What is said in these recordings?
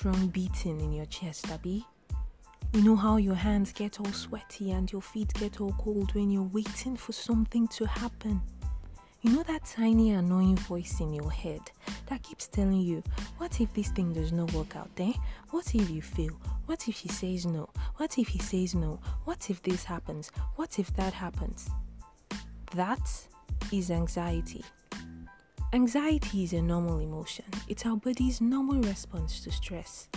strong beating in your chest, Abby? You know how your hands get all sweaty and your feet get all cold when you're waiting for something to happen? You know that tiny annoying voice in your head that keeps telling you, what if this thing does not work out there? Eh? What if you fail? What if he says no? What if he says no? What if this happens? What if that happens? That is anxiety. Anxiety is a normal emotion, it's our body's normal response to stress.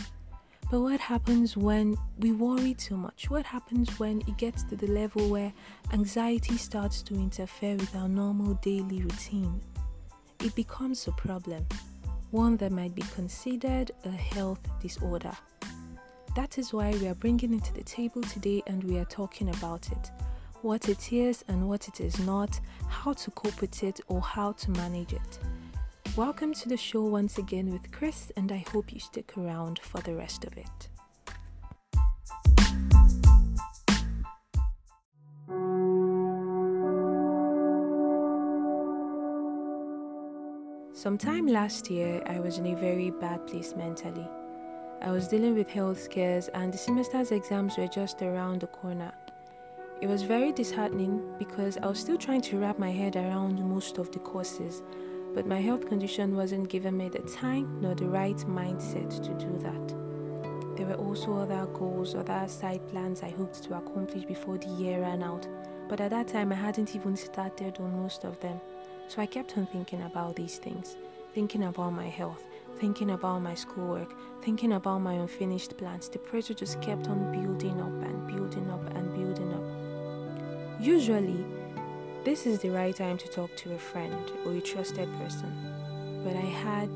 But what happens when we worry too much? What happens when it gets to the level where anxiety starts to interfere with our normal daily routine? It becomes a problem, one that might be considered a health disorder. That is why we are bringing it to the table today and we are talking about it what it is and what it is not, how to cope with it, or how to manage it. Welcome to the show once again with Chris, and I hope you stick around for the rest of it. Sometime last year, I was in a very bad place mentally. I was dealing with health scares, and the semester's exams were just around the corner. It was very disheartening because I was still trying to wrap my head around most of the courses, but my health condition wasn't giving me the time nor the right mindset to do that. There were also other goals, other side plans I hoped to accomplish before the year ran out, but at that time I hadn't even started on most of them. So I kept on thinking about these things, thinking about my health, thinking about my schoolwork, thinking about my unfinished plans. The pressure just kept on building up and building up and building up. Usually, this is the right time to talk to a friend or a trusted person, but I had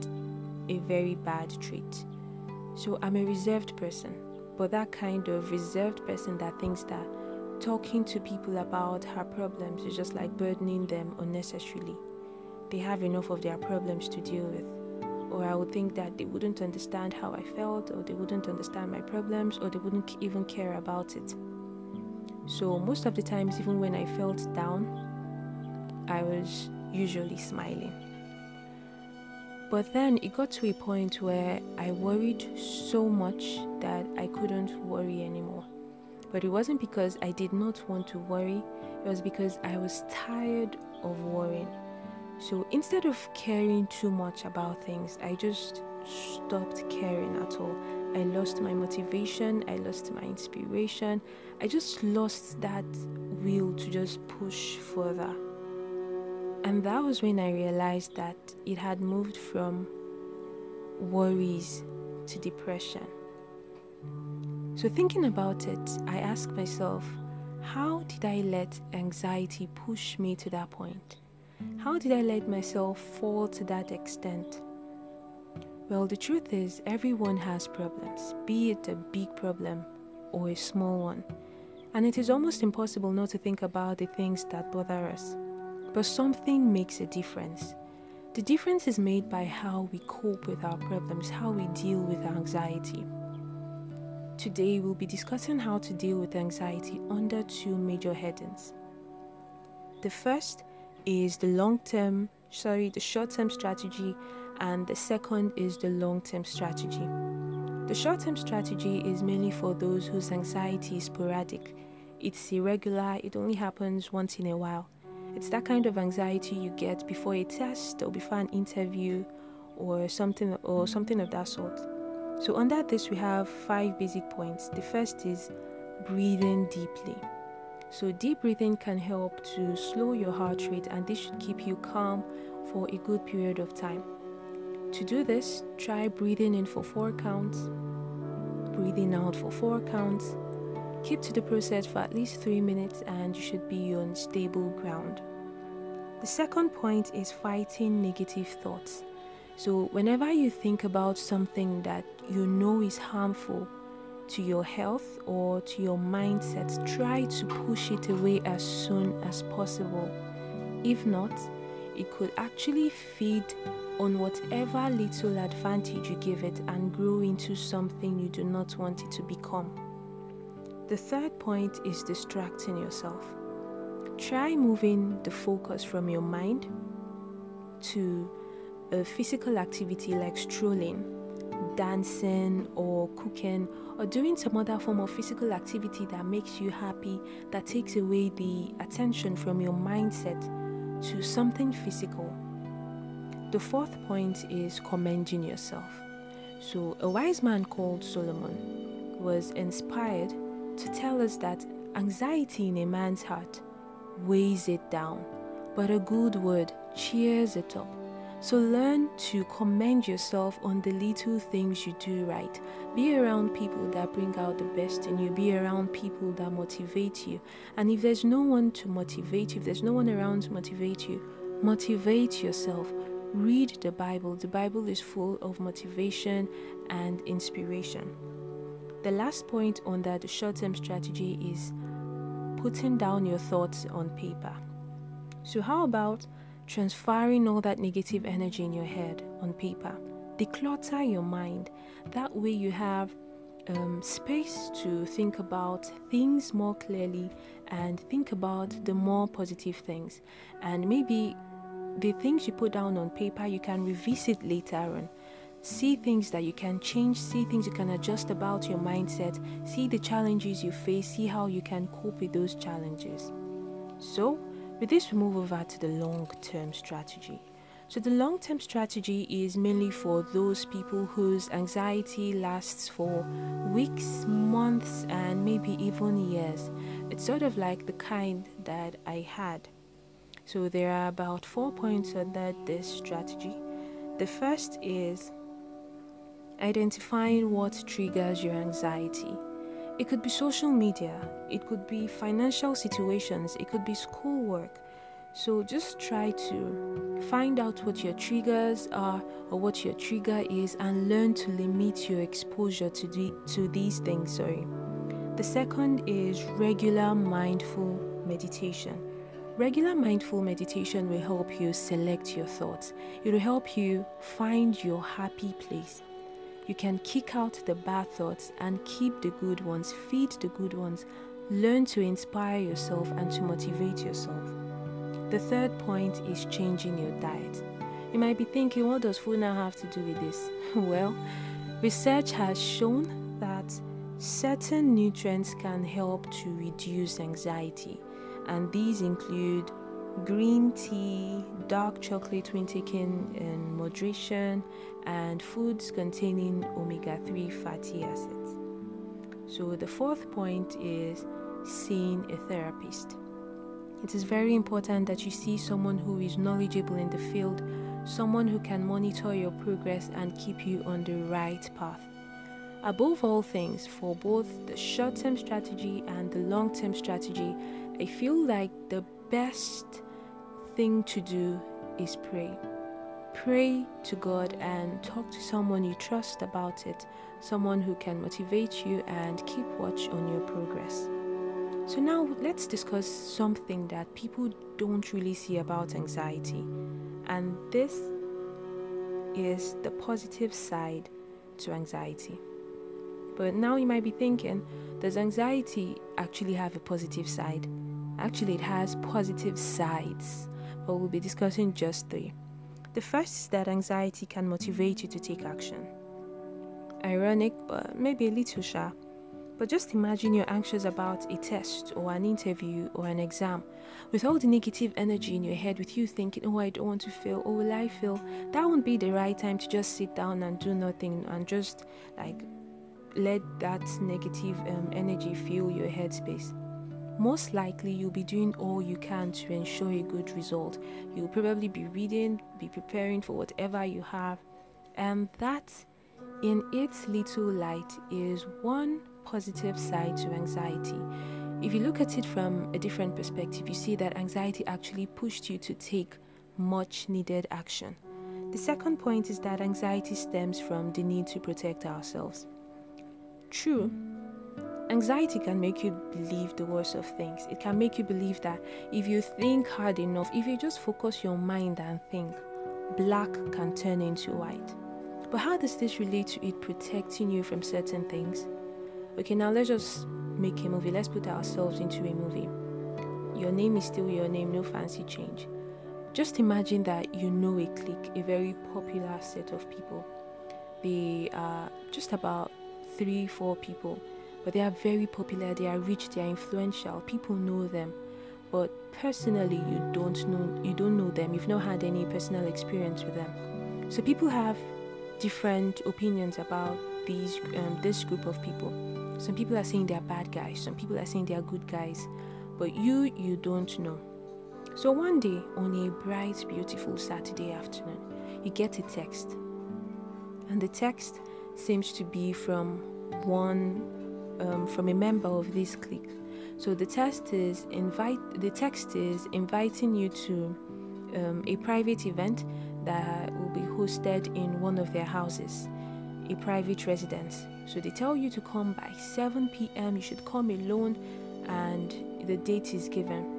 a very bad treat. So I'm a reserved person, but that kind of reserved person that thinks that talking to people about her problems is just like burdening them unnecessarily. They have enough of their problems to deal with. Or I would think that they wouldn't understand how I felt, or they wouldn't understand my problems, or they wouldn't even care about it. So, most of the times, even when I felt down, I was usually smiling. But then it got to a point where I worried so much that I couldn't worry anymore. But it wasn't because I did not want to worry, it was because I was tired of worrying. So instead of caring too much about things, I just stopped caring at all. I lost my motivation, I lost my inspiration, I just lost that will to just push further. And that was when I realized that it had moved from worries to depression. So, thinking about it, I asked myself, how did I let anxiety push me to that point? How did I let myself fall to that extent? Well, the truth is, everyone has problems, be it a big problem or a small one. And it is almost impossible not to think about the things that bother us. But something makes a difference. The difference is made by how we cope with our problems, how we deal with anxiety. Today, we'll be discussing how to deal with anxiety under two major headings. The first is the long term, sorry, the short term strategy and the second is the long term strategy. The short term strategy is mainly for those whose anxiety is sporadic, it's irregular, it only happens once in a while. It's that kind of anxiety you get before a test or before an interview or something or something of that sort. So under this we have five basic points. The first is breathing deeply. So deep breathing can help to slow your heart rate and this should keep you calm for a good period of time. To do this, try breathing in for four counts, breathing out for four counts. Keep to the process for at least three minutes and you should be on stable ground. The second point is fighting negative thoughts. So, whenever you think about something that you know is harmful to your health or to your mindset, try to push it away as soon as possible. If not, it could actually feed on whatever little advantage you give it and grow into something you do not want it to become. The third point is distracting yourself. Try moving the focus from your mind to a physical activity like strolling, dancing or cooking or doing some other form of physical activity that makes you happy, that takes away the attention from your mindset to something physical. The fourth point is commending yourself. So, a wise man called Solomon was inspired to tell us that anxiety in a man's heart weighs it down, but a good word cheers it up. So learn to commend yourself on the little things you do right. Be around people that bring out the best in you. Be around people that motivate you. And if there's no one to motivate you, if there's no one around to motivate you, motivate yourself. Read the Bible. The Bible is full of motivation and inspiration. The last point on that short term strategy is putting down your thoughts on paper. So, how about transferring all that negative energy in your head on paper. Declutter your mind. That way, you have um, space to think about things more clearly and think about the more positive things. And maybe the things you put down on paper, you can revisit later on. See things that you can change, see things you can adjust about your mindset, see the challenges you face, see how you can cope with those challenges. So, with this, we move over to the long term strategy. So, the long term strategy is mainly for those people whose anxiety lasts for weeks, months, and maybe even years. It's sort of like the kind that I had. So, there are about four points under this strategy. The first is identifying what triggers your anxiety. It could be social media, it could be financial situations, it could be schoolwork. So just try to find out what your triggers are or what your trigger is and learn to limit your exposure to, the, to these things. Sorry. The second is regular mindful meditation. Regular mindful meditation will help you select your thoughts. It will help you find your happy place. You can kick out the bad thoughts and keep the good ones, feed the good ones, learn to inspire yourself and to motivate yourself. The third point is changing your diet. You might be thinking, what does food now have to do with this? well, research has shown that certain nutrients can help to reduce anxiety, and these include green tea, dark chocolate when taken in moderation, and foods containing omega 3 fatty acids. So, the fourth point is seeing a therapist. It is very important that you see someone who is knowledgeable in the field, someone who can monitor your progress and keep you on the right path. Above all things, for both the short term strategy and the long term strategy, I feel like the best thing to do is pray. Pray to God and talk to someone you trust about it, someone who can motivate you and keep watch on your progress. So, now let's discuss something that people don't really see about anxiety, and this is the positive side to anxiety. But now you might be thinking, does anxiety actually have a positive side? Actually, it has positive sides but we'll be discussing just three. The first is that anxiety can motivate you to take action. Ironic, but maybe a little sharp. But just imagine you're anxious about a test or an interview or an exam. With all the negative energy in your head, with you thinking, oh, I don't want to fail, oh, will I fail? That won't be the right time to just sit down and do nothing and just like let that negative um, energy fill your headspace most likely you'll be doing all you can to ensure a good result. You'll probably be reading, be preparing for whatever you have, and that, in its little light, is one positive side to anxiety. If you look at it from a different perspective, you see that anxiety actually pushed you to take much needed action. The second point is that anxiety stems from the need to protect ourselves. True, Anxiety can make you believe the worst of things. It can make you believe that if you think hard enough, if you just focus your mind and think, black can turn into white. But how does this relate to it protecting you from certain things? Okay, now let's just make a movie. Let's put ourselves into a movie. Your name is still your name, no fancy change. Just imagine that you know a clique, a very popular set of people They are uh, just about three, four people, but they are very popular. They are rich. They are influential. People know them, but personally, you don't know. You don't know them. You've not had any personal experience with them. So people have different opinions about these um, this group of people. Some people are saying they're bad guys. Some people are saying they are good guys, but you you don't know. So one day on a bright, beautiful Saturday afternoon, you get a text, and the text seems to be from one um, from a member of this clique. So the text is invite the text is inviting you to um, a private event that will be hosted in one of their houses, a private residence. So they tell you to come by 7 p.m. You should come alone, and the date is given.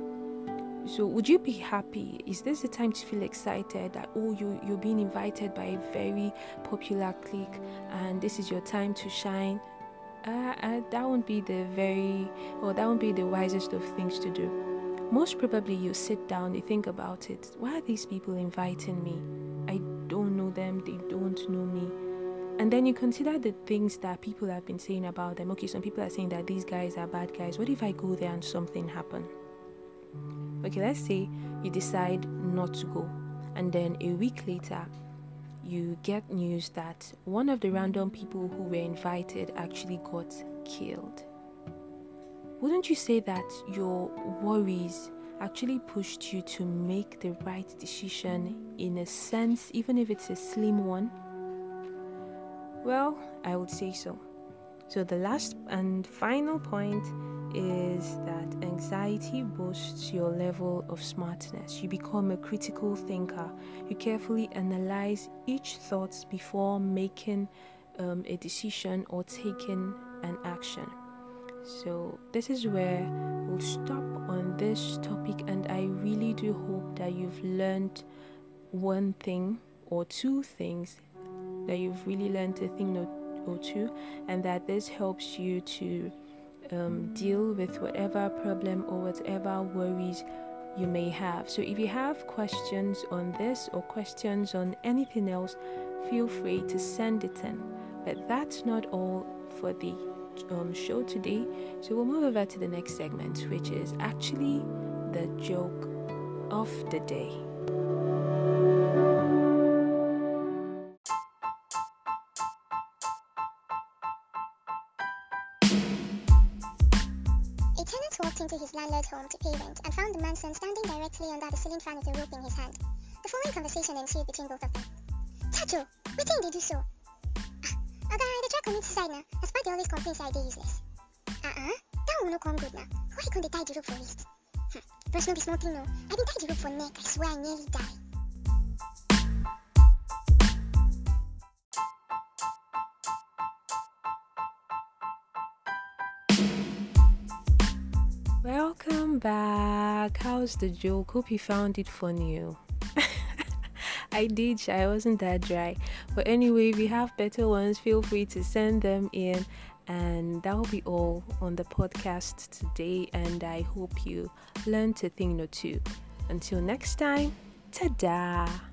So would you be happy? Is this the time to feel excited that oh you you're being invited by a very popular clique and this is your time to shine? Uh, uh, that won't be the very or that won't be the wisest of things to do. Most probably you sit down, you think about it. Why are these people inviting me? I don't know them, they don't know me. And then you consider the things that people have been saying about them. Okay, some people are saying that these guys are bad guys. What if I go there and something happen? Okay, let's say you decide not to go, and then a week later, you get news that one of the random people who were invited actually got killed. Wouldn't you say that your worries actually pushed you to make the right decision in a sense, even if it's a slim one? Well, I would say so. So, the last and final point is that anxiety boosts your level of smartness. You become a critical thinker. You carefully analyze each thought before making um, a decision or taking an action. So, this is where we'll stop on this topic, and I really do hope that you've learned one thing or two things, that you've really learned a thing or two, and that this helps you to um, deal with whatever problem or whatever worries you may have. So, if you have questions on this or questions on anything else, feel free to send it in. But that's not all for the um, show today. So, we'll move over to the next segment, which is actually the joke of the day. Home to pay rent and found the man son standing directly under the ceiling fan with a rope in his hand. The following conversation ensued between both of them. Chacho, what thing did you so? Ah, Oga, I try commit suicide now. As they always complain say I dey useless. Uh-uh, that one no come good now. Why you can't tie the rope for wrist? Hmm, no be small thing no. I been tie the rope for neck. I swear I nearly die. Welcome back. How's the joke? Hope you found it funny. I did, I wasn't that dry. But anyway, if you have better ones, feel free to send them in. And that will be all on the podcast today. And I hope you learned a thing or two. Until next time, ta da!